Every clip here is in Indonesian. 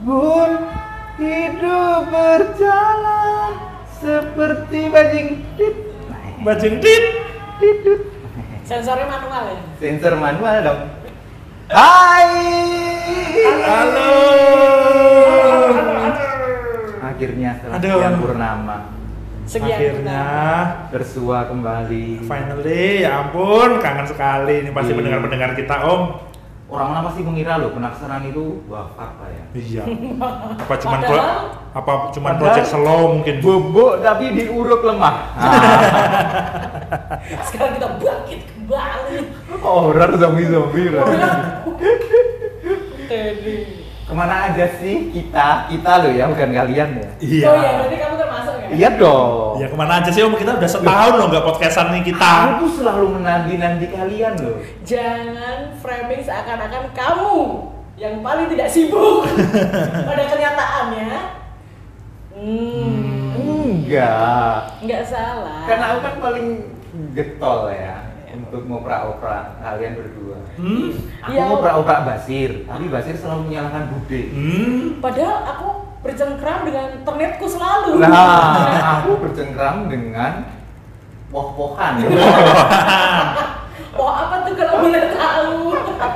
Bun, hidup berjalan seperti bajing tit. Bajing tit. Tidut. Sensornya manual ya? Sensor manual dong. Hai. Halo. Akhirnya setelah Aduh. sekian purnama Sekian Akhirnya bersua kembali. finally ya ampun kangen sekali ini pasti Iya. pendengar-pendengar kita Om. Orang-orang pasti mengira loh penasaran itu wafat pak ya. Iya. Apa cuman pro, apa cuman project slow mungkin. Bobok tapi diuruk lemah. Sekarang kita bangkit kembali. Horor zombie-zombie. Ran. Teddy. Ke mana aja sih kita? Kita loh ya, bukan kalian ya. Iya. Oh iya, berarti kamu ya? Iya dong. Ya ke mana aja sih Om kita udah setahun loh nggak podcastan nih kita. Aku tuh selalu menanti-nanti kalian loh. Jangan framing seakan-akan kamu yang paling tidak sibuk pada kenyataannya. Hmm, Enggak. nggak salah. Karena aku kan paling getol ya untuk ngoprak-oprak kalian berdua. Hmm. Aku Iya. ngoprak-oprak Basir, tapi Basir selalu menyalahkan Bude. Hmm. Padahal aku bercengkram dengan internetku selalu. Nah, aku bercengkram dengan woh-wohan. Oh apa tuh kalau boleh tahu?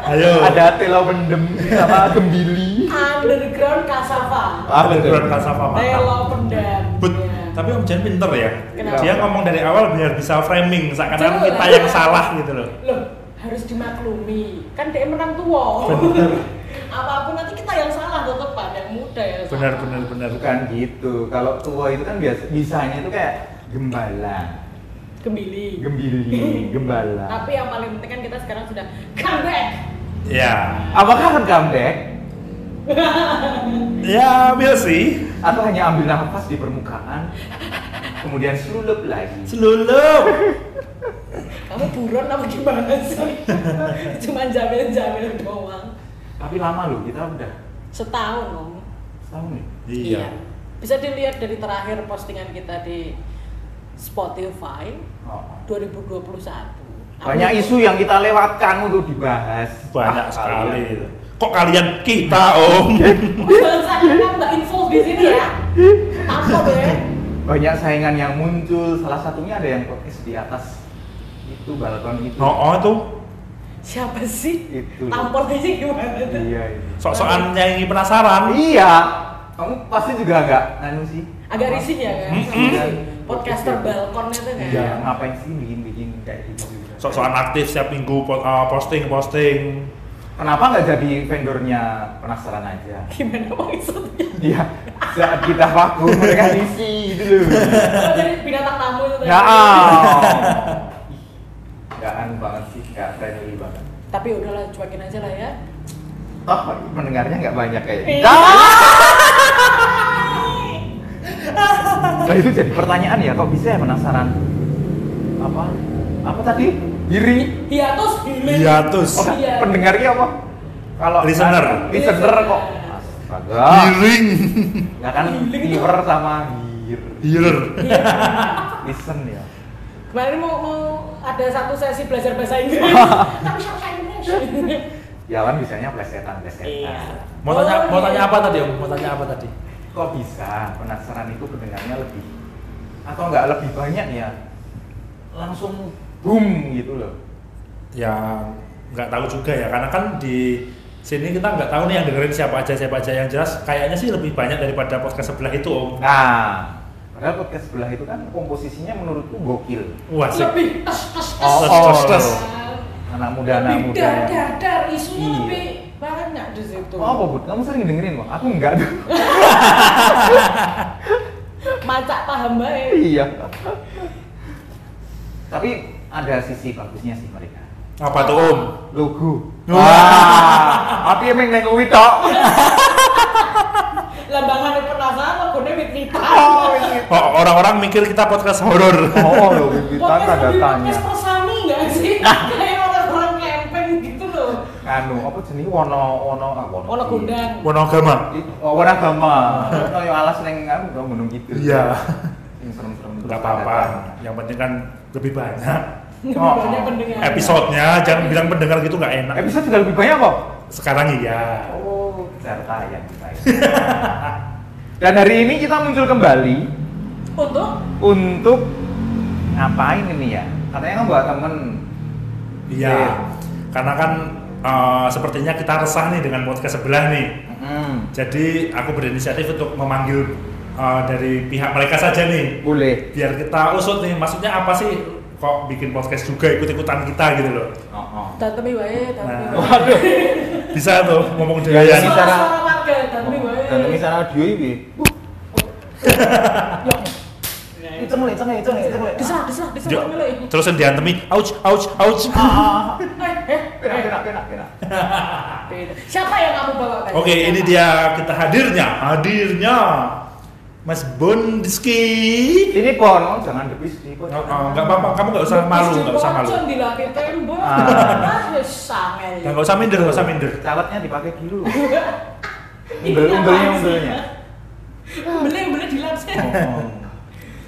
Ayo. Ada telo pendem sama gembili. Underground Kasava. Ah, Background Kasava. Telo pendam. But, Ya. tapi Om Jan pinter ya. Kenapa? Dia ngomong dari awal biar bisa framing seakan-akan kita yang salah gitu loh. Loh, harus dimaklumi. Kan dia menang tua. Bener. Apa pun nanti kita yang salah tetepan, yang muda ya. Benar benar benar. Bukan gitu. Kalau tua itu kan biasa bisanya itu kayak gembala, Gembili. gembili, gembala. Tapi yang paling penting kan kita sekarang sudah comeback. Ya. Apakah akan comeback Ya, we'll see. atau hanya ambil nafas di permukaan kemudian sulup lagi? Selulup. Kamu buron apa gimana sih? Cuma jamil-jamil doang. Tapi lama loh, kita udah Setahun om. setahun nih. Iya. Bisa dilihat dari terakhir postingan kita di Spotify Oh. 2021. Banyak Aku- isu yang kita lewatkan untuk dibahas. Banyak Ah, sekali. kalian. Kok kalian kita, Om? Nggak info di sini ya. Apa deh? Banyak saingan yang muncul. Salah satunya ada yang podcast di atas itu balkon itu. Oh, oh tuh. Siapa sih? Itu. Tampolnya gimana tuh? Iya itu. Sok-sokan nyanyi penasaran. Iya. Kamu pasti juga agak anu sih. Agak risih ya kan? Si podcaster balkon itu kan? Iya. Ngapain sih bikin-bikin kayak gitu? Sok-sokan aktif setiap minggu po- uh, posting-posting. Kenapa nggak jadi vendornya penasaran aja? Gimana maksudnya? Iya. Saat kita vakum mereka isi gitu loh. Oh, jadi binatang tamu itu tadi. Ya. ah. Nggak anu banget sih, nggak friendly banget. Tapi udahlah cuekin aja lah ya. Oh, pendengarnya nggak banyak kayaknya. Iya. Nah itu jadi pertanyaan ya, kok bisa ya penasaran? Apa? Apa tadi? Diri? Hiatus healing. Hiatus. Oh, Iya. pendengarnya apa? Kalau Listener. listener kok. Astaga. Giring. Nggak kan Healing hearer sama hear. Healer. Iya. Listen ya. Kemarin mau mau ada satu sesi belajar bahasa Inggris. Tapi bahasa Inggris. Ya kan bisanya plesetan, plesetan. Iya. Mau tanya, Oh, mau tanya iya. apa tadi, Om? Mau tanya apa tadi? Kok bisa penasaran itu pendengarnya lebih atau nggak lebih banyak ya? Langsung boom gitu loh. Ya nggak tahu juga ya, karena kan di sini kita nggak tahu nih yang dengerin siapa aja siapa aja yang jelas kayaknya sih lebih banyak daripada podcast sebelah itu om Nah, padahal podcast sebelah itu kan komposisinya menurutku gokil. wah sih Lebih tes. Oh, Anak muda, anak Lebih muda. dar dar dar isunya Iya. lebih banyak di situ. Oh, apa, Bud? Kamu sering dengerin, Bang? Aku enggak tuh. Macak paham baik. iya. Tapi ada sisi bagusnya sih mereka. apa tuh om Logo. Wah. Tapi emang neng kuwi tok. Lambangan penasaran logonya wit witan. Oh, ini. Oh, orang-orang mikir kita podcast horor Oh, lo wiwitan Podcast ada tanya. podcast persami nggak sih? Anu, apa jenis wono wono ah wono. Ono gundang. monogama I- Oh, warna agama. Yang alas neng anu dong gunung gitu. Iya. Yang serem-serem ada apa-apa yang penting kan lebih banyak Oh, oh. episodenya jangan bilang pendengar gitu nggak enak Episode juga lebih banyak kok. sekarang iya Oh, yang kita Dan hari ini kita muncul kembali Untuk untuk ngapain ini ya? Katanya kan buat temen. Iya. Karena kan eh, sepertinya kita resah nih dengan podcast sebelah nih. Hmm, Jadi aku berinisiatif untuk memanggil eh, dari pihak mereka saja nih. boleh. Biar kita usut nih, maksudnya apa sih kok bikin podcast juga ikut-ikutan kita gitu loh. Oh, oh. Datemi wae, datemi Nah. wae. Bisa tuh ngomong Ya, dengan ini Suara cara- datemi wae. Dan ini audio ini. Ya. Itu mulai, itu mulai, itu mulai, mulai. Desah Jo- kok milih. terus yang diantemi, ouch, ouch, ouch. Eh, eh, beda. Siapa yang kamu bawa? Bang? Oke, ini dia kita hadirnya, hadirnya Mas Bondiski. Ini pon, oh, jangan debis di pon. Oh, oh, nggak apa-apa, kamu nggak usah malu, nggak usah malu. Pocong dilatih tembok. Ah. Wis sangel. Nggak nggak usah minder, nggak usah minder. Calatnya dipakai dulu. Ini Umbel, umbelnya, umbelnya. Umbelnya, umbelnya dilatih. Oh.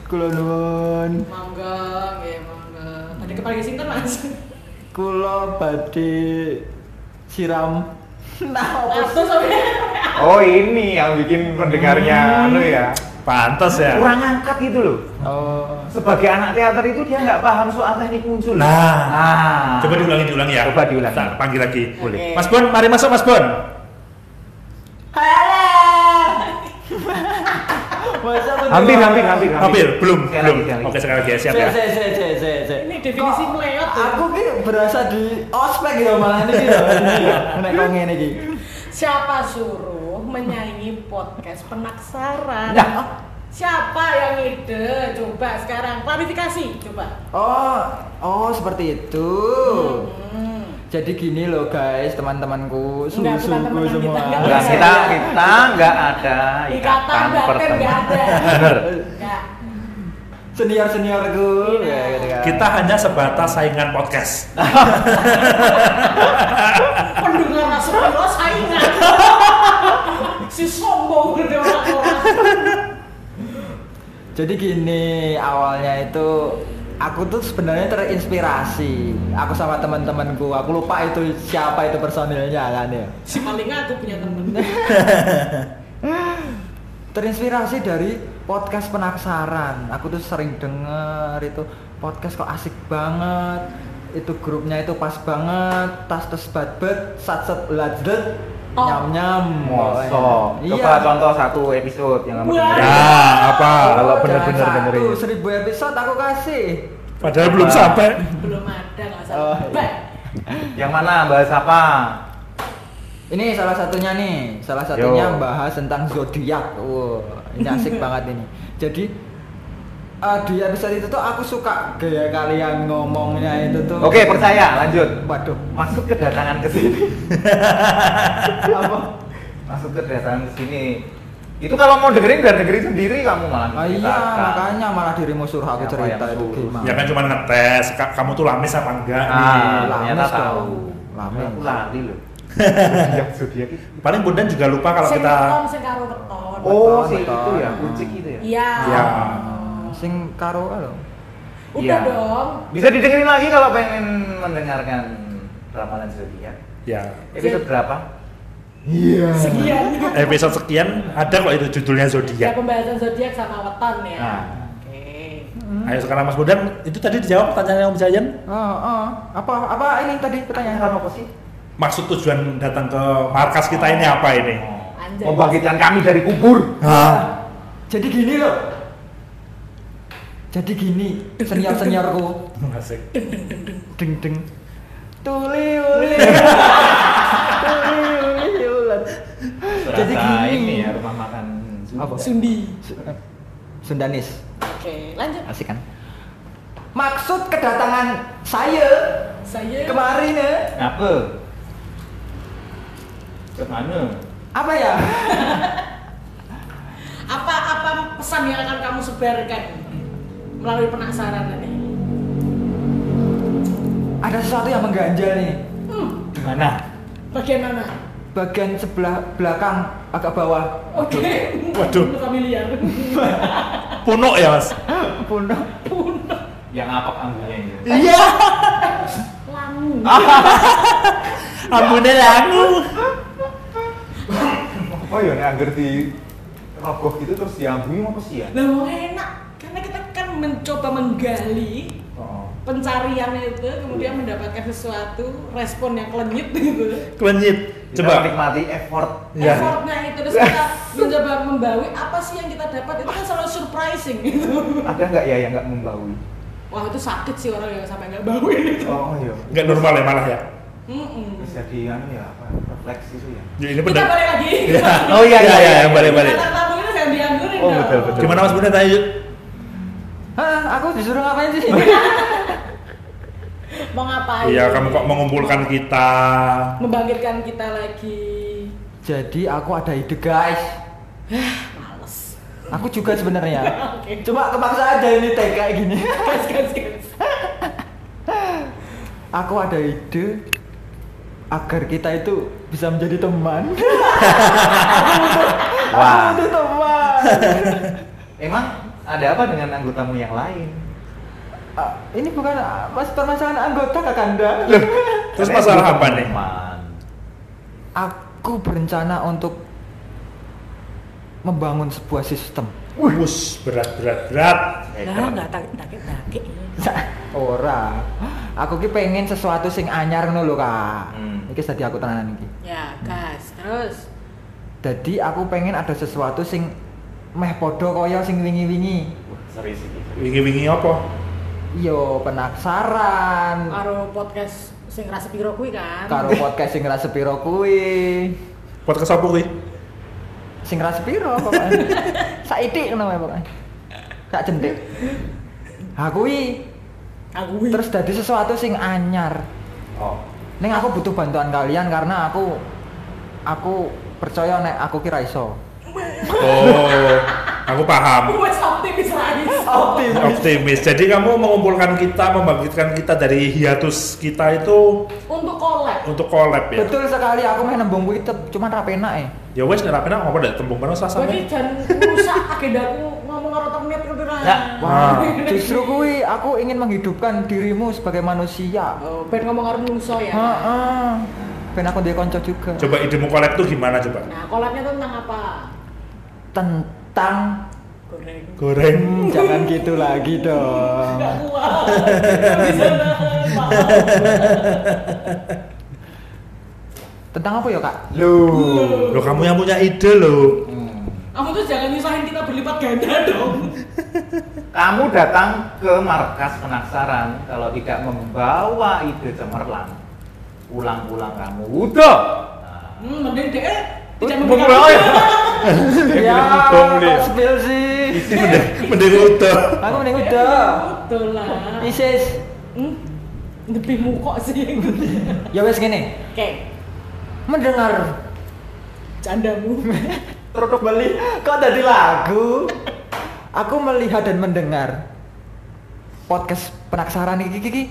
Nuwun. Mangga, nggih, mangga. Ada kepala sinten, Mas? Kula badhe siram. Nah, apa sampe Oh ini yang bikin pendengarnya anu ya. Pantas ya. Kurang angkat gitu loh. Oh. Sebagai anak teater itu dia nggak paham soal teknik muncul. Nah. Nah. Coba diulangi, diulangi ya. Coba diulangi. Tak panggil lagi. Boleh. Mas Bon, mari masuk Mas Bon. Aku Hampir, hampir, hampir, Hampir, belum, Sekali belum. lagi, sekali lagi. Oke, sekali lagi ya, siap Se, ya. Definisi meleot. Aku ki berasa di ospek ya malah ini gitu. Nek kok ngene iki. Siapa suruh menyanyi podcast penaksaran? Nah. Siapa yang ide? Coba sekarang klarifikasi, coba. Oh, oh seperti itu. Hmm. Jadi gini loh guys, teman-temanku, Enggak, susuku semua. kita, enggak. Enggak, kita kita nggak ada Ikatan ikatan batin pertemanan. ada. Senior seniorku, Iya. ya, gitu kan. Kita hanya sebatas saingan podcast. Pendengar Rasulullah saingan. si sombong gitu orang-orang. Jadi gini, awalnya itu aku tuh sebenarnya terinspirasi. Aku sama teman-temanku, aku lupa itu siapa itu personilnya kan ya. Si paling aku punya temen. Terinspirasi dari podcast penaksaran. Aku tuh sering denger itu podcast kok asik banget. Itu grupnya itu pas banget, tas tas bat bat, sat sat lajdet, Oh. nyam nyam. Mosok. Iya. Coba contoh satu episode yang kamu dengerin. Ya, apa? Kalau Jangan bener-bener satu, dengerin. seribu episode aku kasih. Padahal belum sampai. Belum ada nggak Oh, salah. iya. Yang mana? Bahas apa? Ini salah satunya nih, salah satunya Yo. bahas tentang zodiak. Wow, ini asik banget ini. Jadi eh, di episode itu tuh aku suka gaya kalian ngomongnya itu tuh. Oke, percaya. Lanjut. Waduh, Masuk kedatangan ke sini. apa? Masuk kedatangan ke sini. Itu kalau mau dengerin biar dengerin sendiri kamu malah. Ah, iya, makanya malah dirimu suruh aku cerita itu gimana. Ya kan cuma ngetes, Ka- kamu tuh lamis apa enggak nih. Ah, Lames ternyata dong. tahu. Lames. Aku lali loh. Zodiak zodiak itu. Paling Bondan juga lupa kalau Sing kita sing karo weton. Oh, Betul, si betul. itu ya, kucing itu ya. Iya. Iya. Sing karo alo. Udah Iya. dong. Bisa didengerin lagi kalau pengen mendengarkan ramalan zodiak. ya Episode berapa? Sekian. episode sekian ada kok itu judulnya Ya zodiak. pembahasan zodiak sama weton ya. Nah. Oke. Ayo sekarang Mas Bondan, itu tadi dijawab pertanyaan Om Jayan. Oh, oh. Apa apa ini tadi pertanyaan? Pertanyaan apa sih? Maksud tujuan datang ke markas kita ini apa ini? Anjay. Membangkitkan kami dari kubur. Ah, Jadi gini loh. Jadi gini, senior-seniorku. asik. deng deng tuli uli tuli uli ulat jadi gini ini ya rumah makan Apa? Sundi. Sundanis Oke, lanjut. asik kan maksud kedatangan saya Saya kemarin ya Apa? Ke mana? apa ya apa apa pesan yang akan kamu sebarkan melalui penaksaran ini? ada sesuatu yang mengganjal nih Hmm, Di mana? bagian mana? bagian sebelah belakang agak bawah Oke. Waduh. Untuk familiar. Punuk ya Mas? punah Yang apa ambilnya ini? iya Langu. Ambune lagu. Oh iya, nek anggar di roboh gitu terus diambungi apa sih ya? Lah mau enak karena kita kan mencoba menggali Oh. pencarian itu kemudian mendapatkan sesuatu respon yang kelenyit gitu. Klenyit. Kita Coba. menikmati effort. Iya. Effortnya itu terus kita mencoba membawi apa sih yang kita dapat itu kan selalu surprising gitu. Ada nggak ya yang nggak membawi? Wah itu sakit sih orang yang sampai nggak bawi gitu. Oh iya. Nggak normal ya malah ya. Mm-mm. Terus jadi anu ya apa? Refleksi itu ya. Ya, ini Kita balik lagi. Oh iya, iya, iya, iya, balik balik. Kata tamu itu jangan dianggurin Oh, dong. betul, betul. Gimana Mas Bunda tanya? Hah, aku disuruh ngapain sih? Mau ngapain? Iya, kamu kok mengumpulkan kita. Membangkitkan kita lagi. Jadi aku ada ide guys. Males. Aku juga sebenarnya. Oke. Cuma kepaksa aja ini tag kayak gini. Gas, gas, gas. Aku ada ide agar kita itu bisa menjadi teman. Wah. Butuh teman. Emang ada apa dengan anggotamu yang lain? Ah, ini bukan ah, mas permasalahan anggota kakanda. Terus Katanya masalah apa nih? teman. Aku berencana untuk membangun sebuah sistem. Wus, berat berat berat. Lah nggak takut takut takut. Ora. Aku ki pengen sesuatu sing anyar ngono lho, Kak. Hmm. Iki tadi aku tenanan iki. Ya gas terus. Jadi aku pengen ada sesuatu sing meh podo kaya sing wingi-wingi. Serius iki. Wingi-wingi apa? Yo penaksaran. Karo podcast sing rasa piro kuwi kan. Karo podcast sing ra sepiro kuwi. Podcast apa kuwi? Sing ra sepiro pokoknya. Saiki ngono pokoknya. Sak jentik. Ha kuwi Aku wih. terus dadi sesuatu sing anyar. Oh. Ning aku butuh bantuan kalian karena aku aku percaya nek aku kira iso. Oh, aku paham. Optimis Rais. Optimis. Jadi kamu mengumpulkan kita, membangkitkan kita dari hiatus kita itu Untuk collab. untuk collab ya. Betul sekali aku main nembung kuwi tep, cuman ra penak eh. Ya wes nek rapi ngapa dak tembung bareng sasa. Berarti jangan rusak agendaku ngomong karo temnet Ya, wah. Justru kuwi aku ingin menghidupkan dirimu sebagai manusia. Oh, ben ngomong karo manusa ya. Heeh. Ben aku duwe kanca juga. Coba idemu collab tuh gimana coba? Nah, collabnya tentang apa? Tentang Goreng. Goreng. Hmm, jangan gitu lagi dong. Enggak kuat. Tentang apa ya, Kak? Loh. Loh kamu yang punya ide loh. Hmm. Kamu tuh jangan nyusahin kita berlipat ganda dong. Kamu datang ke markas penaksaran kalau tidak membawa ide cemerlang. Pulang-pulang kamu udah. Nah, Hmm, mending deh tidak oh, ya. Ya, spill sih. Mending utuh. Aku mending udah. Betul lah. Isis. Hmm? Lebih mukok sih. Ya wes gini. Oke, Mendengar candamu. produk beli kok jadi lagu. Aku melihat dan mendengar podcast penaksaran iki iki.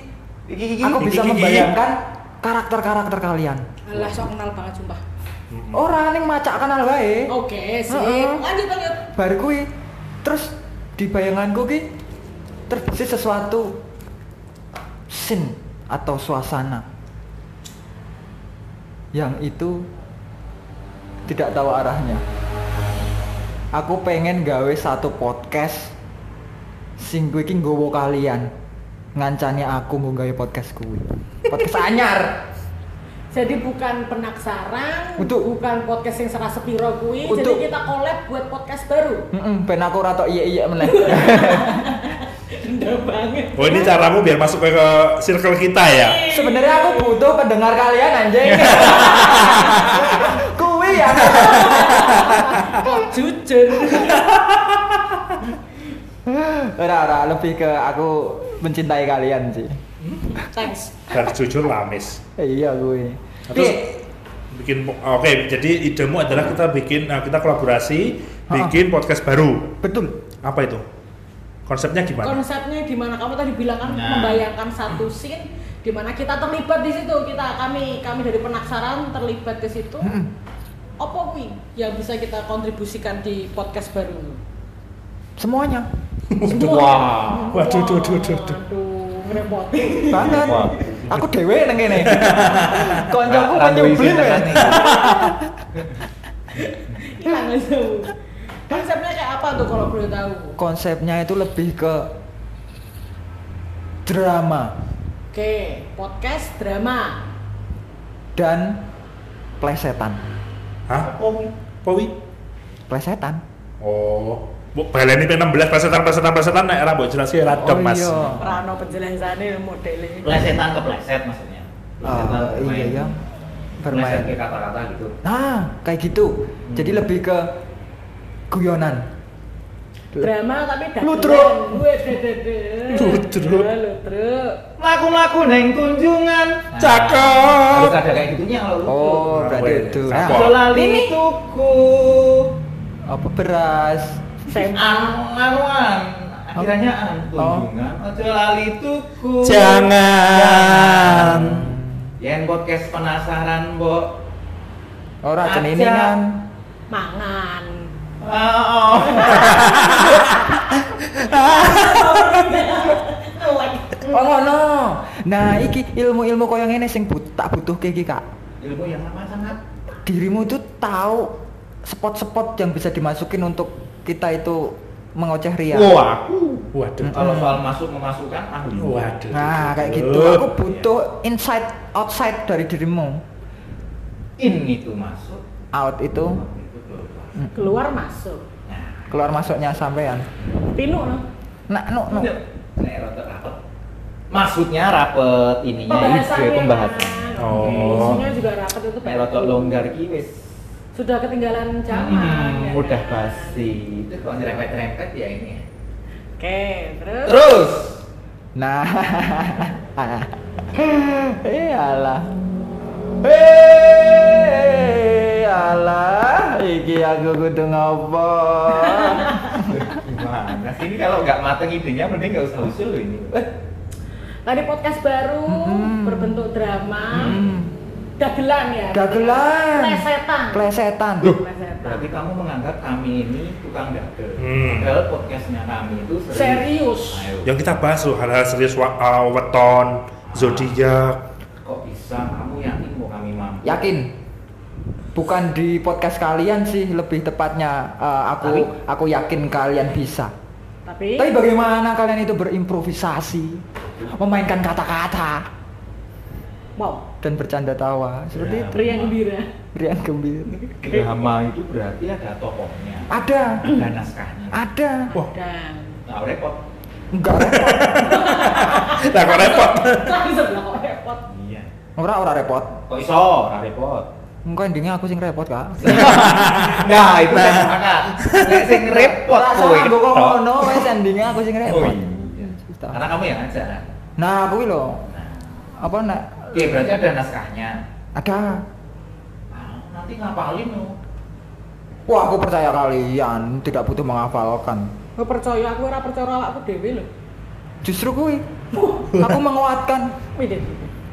Aku bisa membayangkan karakter-karakter kalian. Alah, sok kenal banget sumpah. Orang ning macak kenal wae. Oke, sip. Heeh. Lanjut, lanjut. Bar kuwi terus di bayanganku ki terbesit sesuatu scene atau suasana yang itu tidak tahu arahnya. Aku pengen gawe satu podcast sing kuwi ki nggowo kalian. Ngancani aku nggo gawe podcast kuwi. Podcast anyar. Jadi bukan penaksaran, Untuk- bukan podcast yang serasa piro kuwi, jadi kita collab buat podcast baru. Heeh, ben aku ora tok iya-iya meneh. Indah banget. Oh ini caramu biar masuk ke, ke circle kita ya. Sebenarnya aku butuh pendengar kalian anjing. ya. Kok jujur. Ora ora lebih ke aku mencintai kalian sih. Thanks. Dan jujur lamis. Eh, iya gue. Terus bikin oke jadi idemu adalah kita bikin nah, kita kolaborasi bikin podcast baru. betul. Apa itu? Konsepnya gimana? Konsepnya gimana? Kamu tadi bilang kan Nah. membayangkan satu scene di mana kita terlibat di situ. Kita kami kami dari penaksaran terlibat di situ. Apa kuwi yang bisa kita kontribusikan di podcast baru? Semuanya. Semua. Waduh, duh, duh, duh, duh. Waduh, ngerepotin. Banget. Aku dewe nang kene. Penyublin izin ya. hilang aja konsepnya kayak apa tuh kalau boleh tahu Konsepnya itu lebih ke drama oke podcast drama dan plesetan. Hah? Apa wi? Powi? Plesetan. Oh. Bu, baleni P16 presetan presetan presetan nek ora mbok jelaske radem, Mas. iya. Rano penjelasannya modelnya Plesetan ke pleset maksudnya. Plesetan Ah, bermain. iya ya. Pleset Bermain. kayak kata-kata gitu. Nah, kayak gitu. Jadi Hmm. lebih ke guyonan. Drama tapi dagelan Ludruk. gue ludruk Laku-laku neng kunjungan. Nah, Cakep. Harus ada kayak gitunya kalau. Oh, Nah, berarti itu. Nah, lali tuku. apa beras? Sema Anu- Anuan. Akhirnya an Oh. kunjungan. Aja lali tuku. Jangan. Yen podcast penasaran, Mbok. Ora Aja. ceningan. mangan Oh. Oh ngono. Nah, iki ilmu-ilmu koyo ngene sing but, tak butuhke iki, Kak. Ilmu yang amat sangat Dirimu tuh tahu spot-spot yang bisa dimasukin untuk kita itu mengoceh ria. Wah, aku. Waduh. Kalau soal masuk memasukkan ahli. Waduh. Nah, kayak gitu. Aku butuh inside outside dari dirimu. In itu masuk. Out itu Itu keluar. keluar masuk Nah, keluar masuknya sampean. pinu no Nah, no, no. Rapet. Maksudnya rapet ininya pembahasan ide pembahasan. Oh. isunya juga rapat itu Nek rotok longgar ki wis sudah ketinggalan zaman hmm, ya mudah kan? basi. Itu kalau nyerempet-nyerempet ya ini. oke terus Terus Nah. Iyalah. Iyalah, iki aku kudu ngopo. gimana sih ini kalau nggak mateng idenya mending nggak usah usul ini. Eh, tadi podcast baru Mm-mm. berbentuk drama Hmm. dagelan ya Dagelan. plesetan Plesetan. Plesetan. Berarti kamu menganggap kami ini tukang dagel. Hmm. Padahal podcastnya kami itu serius. Serius. Ayo. Yang kita bahas loh hal-hal serius uh, weton, zodiak. Kok bisa kamu yakin mau kami mampu? Yakin? Bukan di podcast kalian sih, lebih tepatnya eh, aku Tapi- aku yakin kalian bisa. tapi Tapi bagaimana kalian itu berimprovisasi, memainkan kata-kata wow dan bercanda tawa seperti Ya. itu. pria gembira Rian gembira. Drama itu berarti ada tokohnya, Ada, ada naskahnya. ada. Wah, dan Nah, repot. Enggak repot. nah kok repot. kan sebelah kok repot Iya. Ora ora repot. Kok iso? Ora repot. Enggak endingnya aku sing repot, Kak. nah, itu kan sepakat. Nek sing repot kowe. salah, kok tok. ngono wis endingnya aku sing Oh repot. iya. Karena kamu yang ngajak. kan? Nah, aku iki lho. Apa nak oke berarti ada naskahnya. ada Ah, nanti ngapalin lo. Wah, aku percaya kalian tidak butuh menghafalkan. gue percaya aku ora percaya awakku dhewe lho Justru kui, aku menguatkan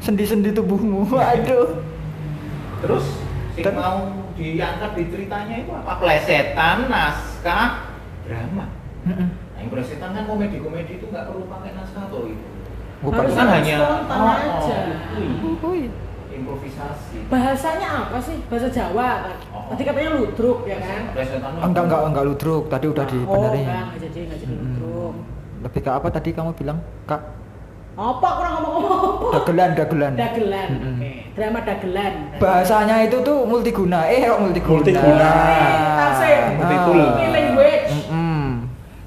sendi-sendi tubuhmu. Aduh. Terus sing Dan- mau diangkat di ceritanya itu apa? Plesetan, naskah, drama. Mm-mm. Nah, yang plesetan kan komedi-komedi itu nggak perlu pakai naskah tuh itu. Bukan Harus Itu kan hanya spontan oh, aja. oh, itu Kui. improvisasi. bahasanya apa sih bahasa Jawa kan Oh. tadi katanya ludruk ya kan Plesetan itu Enggak enggak enggak ludruk, tadi udah oh dibenerin. enggak enggak jadi enggak jadi Mm-mm. ludruk Lebih ke apa tadi kamu bilang, Kak? apa kurang ngomong-ngomong apa Dagelan, dagelan. dagelan Mm-mm. oke drama dagelan Bahasanya itu tuh multiguna. Eh, kok multiguna. Multiguna. Multitul. Language Mm-mm.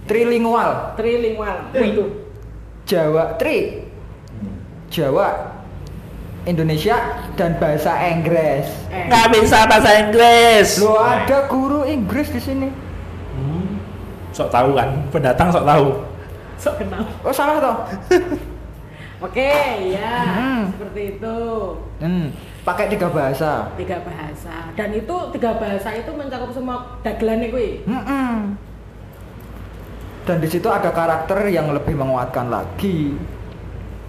Trilingual. trilingual Tri. itu Jawa, tri. Jawa, Indonesia dan bahasa Inggris. eh Nggak bisa bahasa Inggris. Lo ada guru Inggris di sini. Hmm. Sok tahu kan, pendatang sok tahu. sok kenal Oh salah toh? oke ya Hmm. seperti itu Hmm, pakai tiga bahasa. tiga bahasa dan itu tiga bahasa itu mencakup semua dagelan gue Mm-mm. Dan di situ ada karakter yang lebih menguatkan lagi.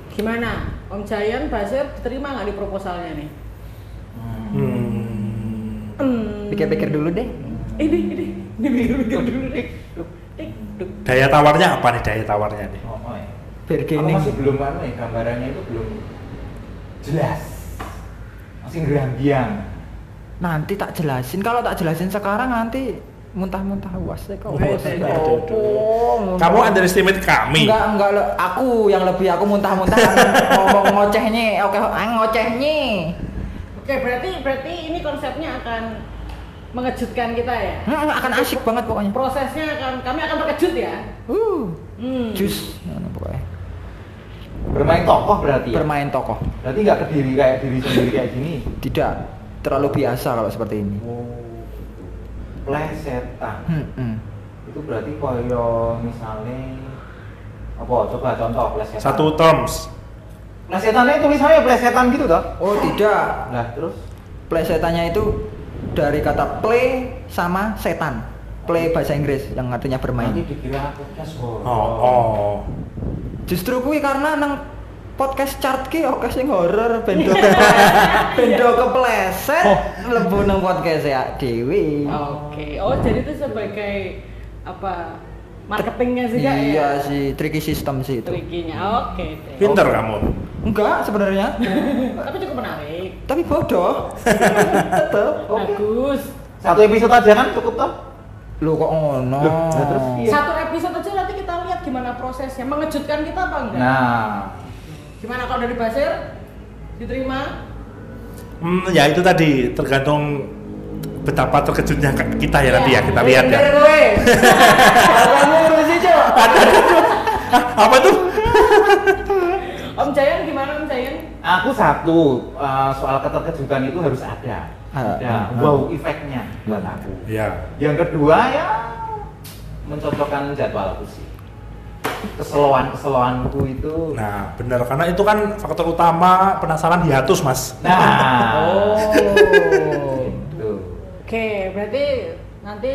gimana Om Jayan Basir diterima nggak di proposalnya nih Hmm. Hmm. Pikir-pikir dulu deh. ini ini ini pikir-pikir dulu deh. Daya tawarnya apa nih daya tawarnya nih? Oh, Bargaining. masih belum anu ya, gambarannya itu belum jelas. Masih gerambiang. nanti tak jelasin. Kalau tak jelasin sekarang nanti muntah-muntah was kok. Oh, Kamu underestimate kami. Enggak, enggak lo. Aku yang lebih aku muntah-muntah ngomong ngocehnya. Oke, ah, ngocehnya. Oke, berarti berarti ini konsepnya akan mengejutkan kita ya. Hmm, akan asik banget pokoknya. Prosesnya akan kami akan terkejut ya. Uh, Hmm. jus Nah, pokoknya. Bermain tokoh berarti ya? Bermain tokoh. Berarti nggak ke diri kayak diri sendiri kayak gini. Tidak terlalu biasa kalau seperti ini. Oh. Plesetan. Hmm, hmm. Itu berarti koyo misalnya apa coba contoh plesetan. Satu terms. Plesetannya tulisannya plesetan gitu toh? Oh, tidak. Nah, terus Plesetannya itu dari kata play sama setan. Play bahasa Inggris yang artinya bermain. nanti dikira horor. Oh, oh. Justru kuwi karena nang podcast chart ki oke sing horor bendo bendo kepleset mlebu nang podcast ya Dewi. Oke. Oh, jadi itu sebagai apa? Marketingnya sih Kak, ya? Iya sih, tricky system sih itu. Trikinya. Oke. deh. Pinter kamu. Enggak sebenarnya, Tapi cukup menarik. tapi bodoh. Tetep. Oke. Bagus. Satu episode aja kan cukup toh? Lu kok ngono? Loh, terus iya. Satu episode aja gimana prosesnya. Mengejutkan kita apa enggak? Nah, Gimana kalau dari Basir? Diterima? Hmm, ya itu tadi tergantung betapa terkejutnya kita ya nanti ya kita lihat ya. Kamu urus itu. Apa tuh? Om Jayan gimana Om Jayan? aku satu eh, soal keterkejutan itu harus ada. Ada ah, wow efeknya buat aku. Ya. Yang kedua ya mencocokkan jadwalku sih. Keseloan-keseloanku itu. Nah, benar karena itu kan faktor utama penasaran hiatus, Mas. Nah. Oh. Gitu. Oke, berarti nanti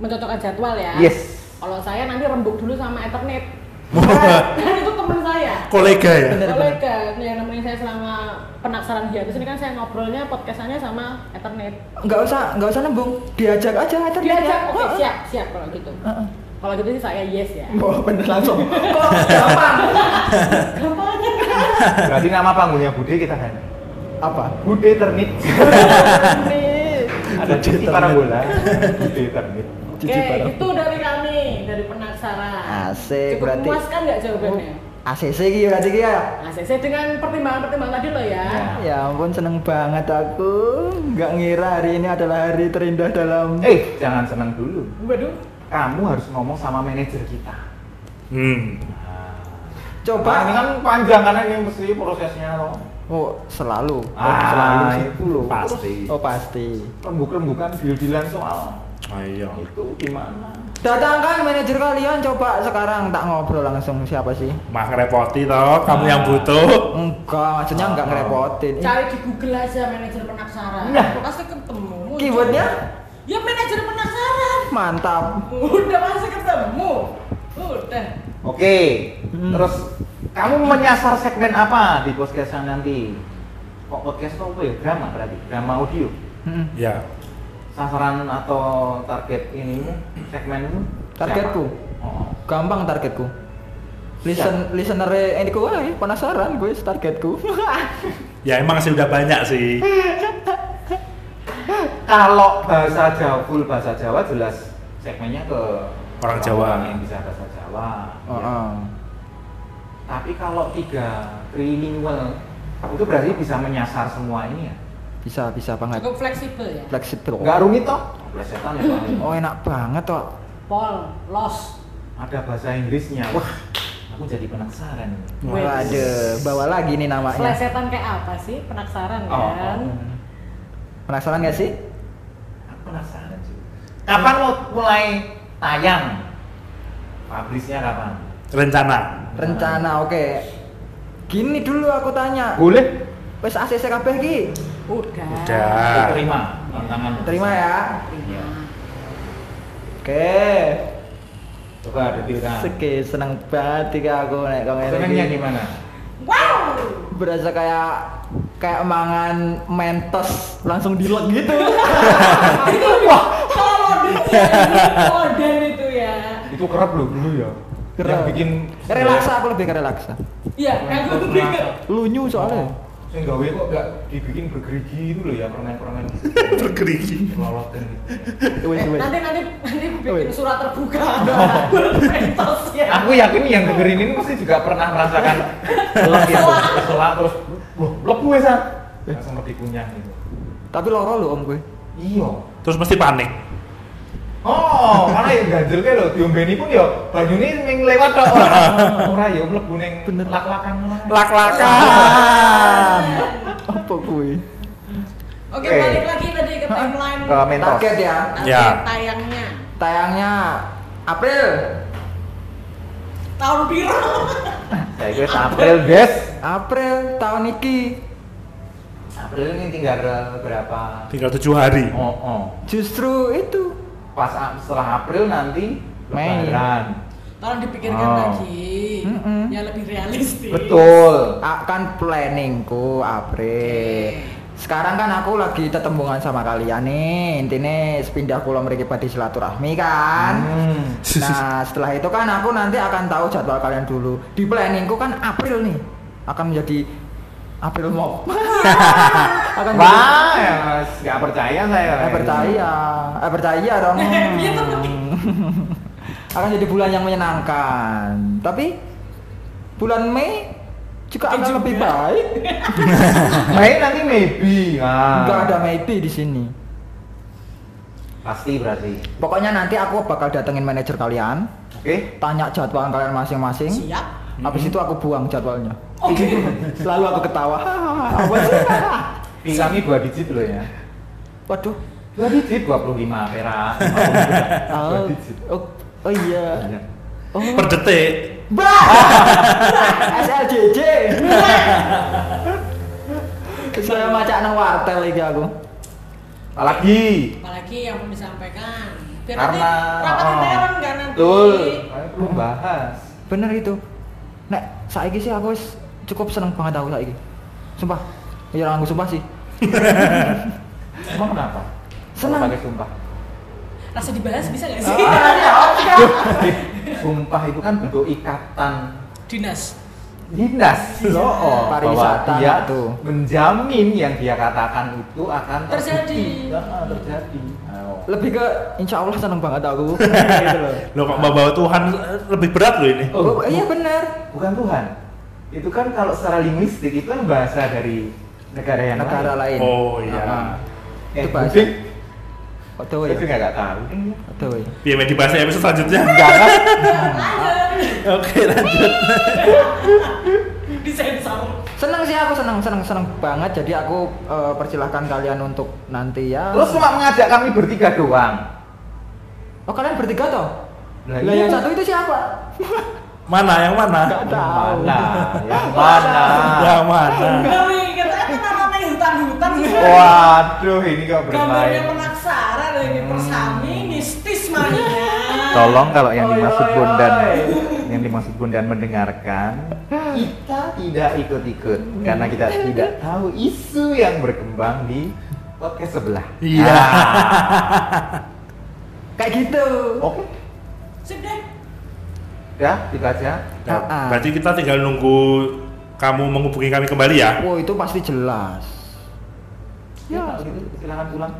mencocokkan jadwal ya? Yes. Kalau saya nanti rembuk dulu sama Ethernet. kan itu teman saya. Kolega ya. Bener. Kolega yang nemenin saya selama penaksaran hiatus ini kan saya ngobrolnya podcastannya sama Ethernet. Enggak usah, enggak usah nembung. Diajak aja aja Diajak, oke Heeh. siap, siap kalau gitu. Heeh. Kalau gitu sih saya yes ya. Oh, bener langsung. Kok gampang? Gampang aja. Berarti nama panggungnya Bude kita kan. Apa? Bude Ternit. Ada cuci parabola. Bude Ternit. Oke, itu dari kami, dari penasaran. Asik, Cukup berarti- Oh. puas kan nggak jawabannya? ACC ki berarti ya. Saya dengan pertimbangan-pertimbangan tadi loh ya. Ya. Ya ampun seneng banget aku. Nggak ngira hari ini adalah hari terindah dalam Eh, jangan senang dulu. Waduh. Kamu harus ngomong sama manajer kita. Hmm. Nah, Coba. ini kan panjang kan ini mesti prosesnya loh. Oh, selalu. Oh, Ah, selalu sih. itu loh. Pasti. Oh, pasti. Rembuk-rembukan deal-dealan soal Ayo. itu gimana? Datangkan manajer kalian coba sekarang tak ngobrol langsung siapa sih? Mah ngerepoti toh, kamu yang butuh. Enggak, maksudnya enggak Oh. ngerepotin. Cari di Google aja manajer penaksaran. Nah. Pasti ketemu. Keywordnya Ya manajer penaksaran. Mantap. Udah pasti ketemu. Udah. Oke, Hmm. terus kamu menyasar segmen apa di podcast yang nanti? Kok podcast kok apa ya? Drama berarti? Drama audio? Hmm. Ya. Sasaran atau target ini segmenmu? Targetku? Oh. Gampang targetku. Listen listener ini gue penasaran gue targetku. Ya emang sih udah banyak sih. Kalau bahasa Jawa, full bahasa Jawa jelas segmennya ke Orang Jawa. yang bisa bahasa Jawa. Oh, ya. oh. Tapi kalau tiga trilingual itu berarti bisa menyasar semua ini ya? Bisa bisa banget. Cukup fleksibel ya. Fleksibel. Nggak rumit toh? Plesetan ya paling. Oh enak banget toh. Paul, los. Ada bahasa Inggrisnya. Wah, aku jadi penasaran. Waduh, bawa lagi nih namanya. Selesetan kayak apa sih? Penaksaran Oh, kan? oh. Penasaran gak sih? Aku penasaran sih. Kapan mau mulai tayang? Publishnya kapan? Rencana. Rencana oke. Gini dulu aku tanya. Boleh? Wes ACC kabeh ki. Udah. Udah. Terima tantangan. Terima ya. Terima. Oke. Coba detilkan. Seke seneng banget iki aku nek kok ngene Senengnya iki. gimana? Wow. Berasa kayak kayak mangan mentos langsung dilek gitu. itu wah kalau modern itu ya. Itu kerap loh dulu ya. Yang bikin relaksa aku lebih ke relaksa. Iya, tuh Relaksa. pikir. Lunyu soalnya. Sing gawe kok gak dibikin bergerigi itu loh ya permen-permen Bergerigi. lolotin gitu. Eh, wes. nanti nanti nanti bikin Wih. surat terbuka bermentos ya Aku yakin yang dengerin ini pasti juga pernah merasakan selak ya, selak terus loh lebu ya San? langsung lebih kunyah gitu. Tapi loro lho om gue. Iya. Terus mesti panik. Oh, malah yang ganjel kayak lho, diombeni pun ya banyune ning lewat tok. Ora ora ya mlebu ning Bener. lak-lakan. Lak-lakan. Apa gue? oke balik lagi tadi ke timeline Ke mentos. Target ya. Ya. tayangnya Tayangnya April. tahun biru Ya itu April, guys. April tahun iki. April ini tinggal berapa? Tinggal tujuh hari. Oh, oh. Justru itu. Pas setelah April nanti Mei. Lebaran. tolong dipikirkan Oh. lagi Mm-mm. yang lebih realistis Betul. Akan planningku April. Sekarang kan aku lagi tetembungan sama kalian nih. Intinya pindah pulau mereka pada silaturahmi kan. Hmm. Nah setelah itu kan aku nanti akan tahu jadwal kalian dulu. Di planningku kan April nih akan menjadi April Mop. akan Wah, ya, Mas. percaya saya. Eh percaya, eh percaya dong. Akan jadi bulan yang menyenangkan. Tapi bulan Mei juga akan juga. lebih baik. Mei nanti maybe. Nah. Enggak ada maybe di sini. Pasti berarti. Pokoknya nanti aku bakal datengin manajer kalian, Oke. tanya jadwal kalian masing-masing. siap Habis itu aku buang jadwalnya. oke Selalu aku ketawa. Apa sih? Pilangnya dua digit loh ya. Waduh. Dua digit 25 perak. 50 dua Oh, digit. oh, oh iya. Iya. Oh. Per detik. Bah! SLJJ. Saya maca nang wartel iki aku. Apalagi apalagi yang mau disampaikan biar karena rapat oh, intern kan nanti Betul. Belum bahas. Bener itu. Nek saiki sih aku wis cukup seneng banget aku saiki. Sumpah. Ya aku sumpah sih. Emang kenapa? Senang. Pakai sumpah. rasa dibahas bisa nggak sih Sumpah itu kan bentuk ikatan dinas dinas loh oh, Pariwisata dia itu. menjamin yang dia katakan itu akan Terjadi. Ah, terjadi Ayo. Lebih ke insya Allah seneng banget aku. gitu loh. Lo kok bawa Tuhan lebih berat lo ini. Oh, iya bener. bukan Tuhan itu kan kalau secara linguistik itu kan bahasa dari negara yang Negara lain. Oh iya. Ah, eh, Itu bahasa. Buding, Aduh Buding ya. nggak tahu Aduh ya. Biar di bahasa episode selanjutnya. jangan Oke lanjut. disensor Seneng sih aku seneng seneng seneng banget. Jadi aku eh, persilahkan kalian untuk nanti ya. terus cuma mengajak kami bertiga doang Oh kalian bertiga toh? Lah, Lah iya. yang satu itu siapa? Mana yang mana? Nggak tahu. mana yang mana Yang mana? Waduh ini kok gambarnya bermain penasaran ini persami mistis mainnya Tolong kalau yang dimaksud Bondan yang dimaksud Bondan mendengarkan kita tidak ikut-ikut karena kita tidak tahu isu yang berkembang di podcast sebelah. Iya. Ah. Kayak gitu. Oke, sip deh ya itu aja. Nah, Ah, ah. berarti kita tinggal nunggu kamu menghubungi kami kembali ya. Wow itu pasti jelas. Ya, gitu silakan pulang.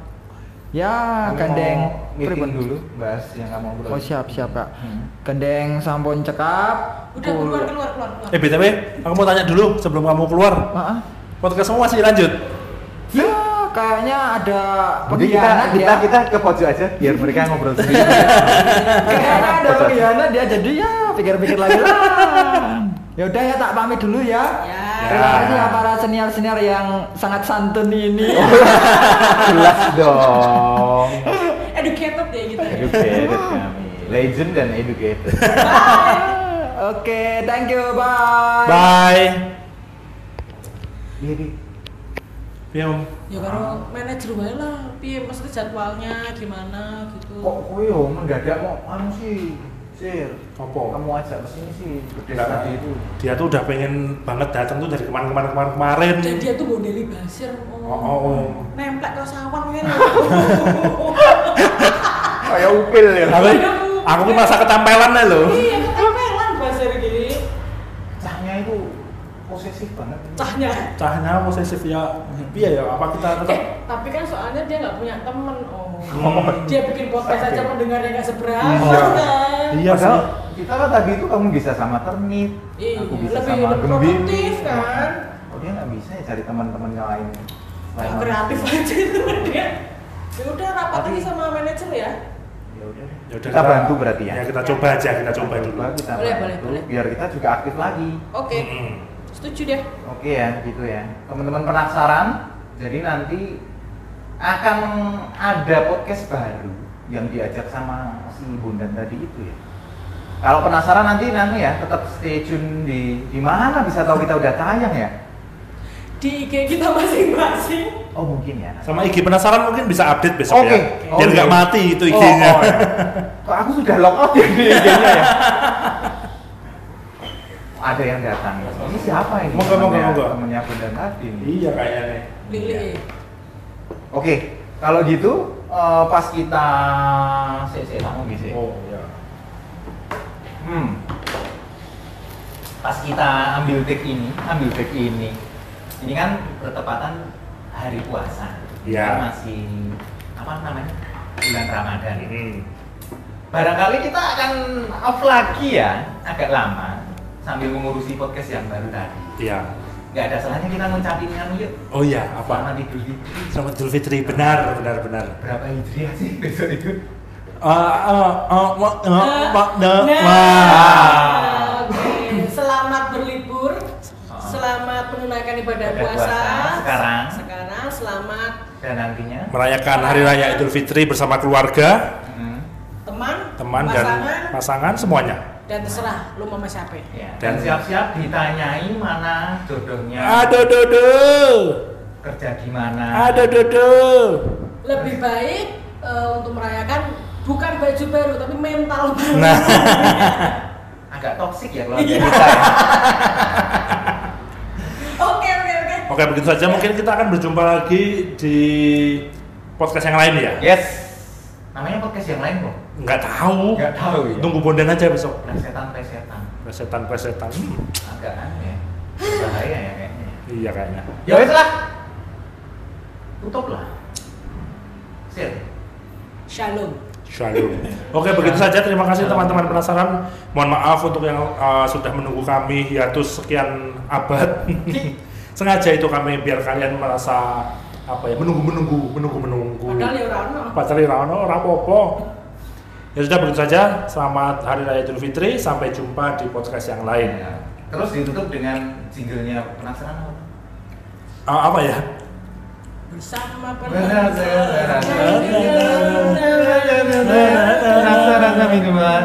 Ya Kami gandeng pripun? dulu bahas yang kamu ngobrol. Oh siap siap kak. Hmm. Gandeng sampun cekap. udah keluar keluar keluar keluar Eh btw, aku mau tanya dulu sebelum kamu keluar. Ah, ah. Podcastmu masih lanjut? Ya kayaknya ada Jadi kita pengkhianat kita ya. kita ke pojok aja biar mereka ngobrol sendiri. Kayaknya ada pengkhianat dia jadi ya pikir-pikir lagi lah. Ya udah ya tak pamit dulu ya. ya Terima kasih ya para senior-senior yang sangat santun ini. Jelas dong. educated ya gitu Educated kami. Legend dan educated. Oke, thank you, bye. Bye. Iya. Iya, Om. ya karo manajer wae lah piye mesti jadwalnya gimana gitu Kok kowe yo mendadak mau anu sih? Sir, Apa? Kamu ajak ke sini sih, Enggak. tadi itu. Dia tuh udah pengen banget datang tuh dari kemarin-kemarin kemarin kemarin. dan dia tuh Bondeli Basir Oh, oh, oh. nemplek ke sawan gitu Kayak upil ya. Aku, aku tuh merasa ketampelan nih loh. iya ketempelan Basir gini Cahnya itu posesif banget. cahnya cahnya posesif ya iya ya apa kita tetap eh tapi kan soalnya dia nggak punya temen oh Oh. dia bikin podcast aja pendengarnya nggak seberapa Iya. kan iya Padahal kita kan tadi itu kamu bisa sama ternit, Iya, aku bisa lebih- sama produktif, kan? Oh dia nggak bisa ya cari teman-teman yang lain. Selain kreatif aja itu dia ya udah rapat lagi sama manajer ya Ya udah. deh. Yaudah, Kita bantu berarti ya. ya kita coba aja kita coba dulu Coba kita Boleh, bantu, boleh, boleh. Biar kita juga aktif lagi. oke Mm-mm. setuju deh Oke ya, gitu ya. Teman-teman penasaran? Jadi nanti akan ada podcast baru yang diajak sama si Bundan tadi itu ya. Kalau penasaran nanti nanti ya tetap stay tune di di mana bisa tahu kita udah tayang ya. di IG kita masing-masing Oh mungkin ya. sama IG penasaran mungkin bisa update besok Oke. ya Oh, biar iya. nggak mati itu Oh, IG-nya oh, ya. Kok aku sudah lock out ya di IG-nya ya? Ada yang datang. Ini siapa ini? Moga, moga, moga. Temennya Bundan tadi. iya kayaknya Lili Oke, kalau gitu eh, pas kita sih sih kamu bisa. oh ya Hmm. Pas kita ambil take ini, ambil take ini. Ini kan bertepatan hari puasa. Iya. Kita Masih apa namanya? Bulan Ramadan. Mm. Barangkali kita akan off lagi ya, agak lama sambil mengurusi podcast yang baru tadi. iya Gak ada salahnya kita ngucapin kan yuk. oh iya apa Selamat Idul Fitri. Selamat Idul Fitri benar benar benar Berapa hijriah sih besok itu? Ah, ah, ah, ah, Nah, wah. oke. Selamat berlibur. Selamat menunaikan ibadah puasa. puasa. Sekarang. Sekarang selamat Dan nantinya merayakan hari raya Idul Fitri bersama keluarga hmm, teman, teman dan pasangan, pasangan semuanya dan terserah lu mau sama siapa. ya. Dan- siap-siap ditanyai mana jodohnya, aduh dodo kerja di mana. aduh dodo Lebih baik eh, untuk merayakan bukan baju baru tapi mental baru. nah Agak toksik ya kalau Iya. kita ya. Oke oke oke. oke begitu saja mungkin kita akan berjumpa lagi di podcast yang lain ya Yes. Namanya podcast yang lain kok. Nggak tahu Nggak tahu ya. tunggu bondan aja besok Presetan presetan. presetan presetan hmm, Agak aneh ya. Bahaya ya kayaknya. iya kayaknya Ya wes lah. Tutup lah. Sip. Shalom. Shalom. Oke, begitu saja. Terima kasih teman-teman penasaran. Mohon maaf untuk yang uh, sudah menunggu kami hiatus sekian abad. Sengaja itu kami biar kalian merasa apa ya menunggu menunggu menunggu menunggu. Padahal ya ora ono. Padahal ya ono, ora apa-apa. Ya sudah begitu saja. Selamat Hari Raya Idul Fitri. Sampai jumpa di podcast yang lain. Ya. Terus ditutup dengan jinglenya penasaran apa? Uh, apa ya? Bersama Penasaran. penasaran. Penasaran sama minuman.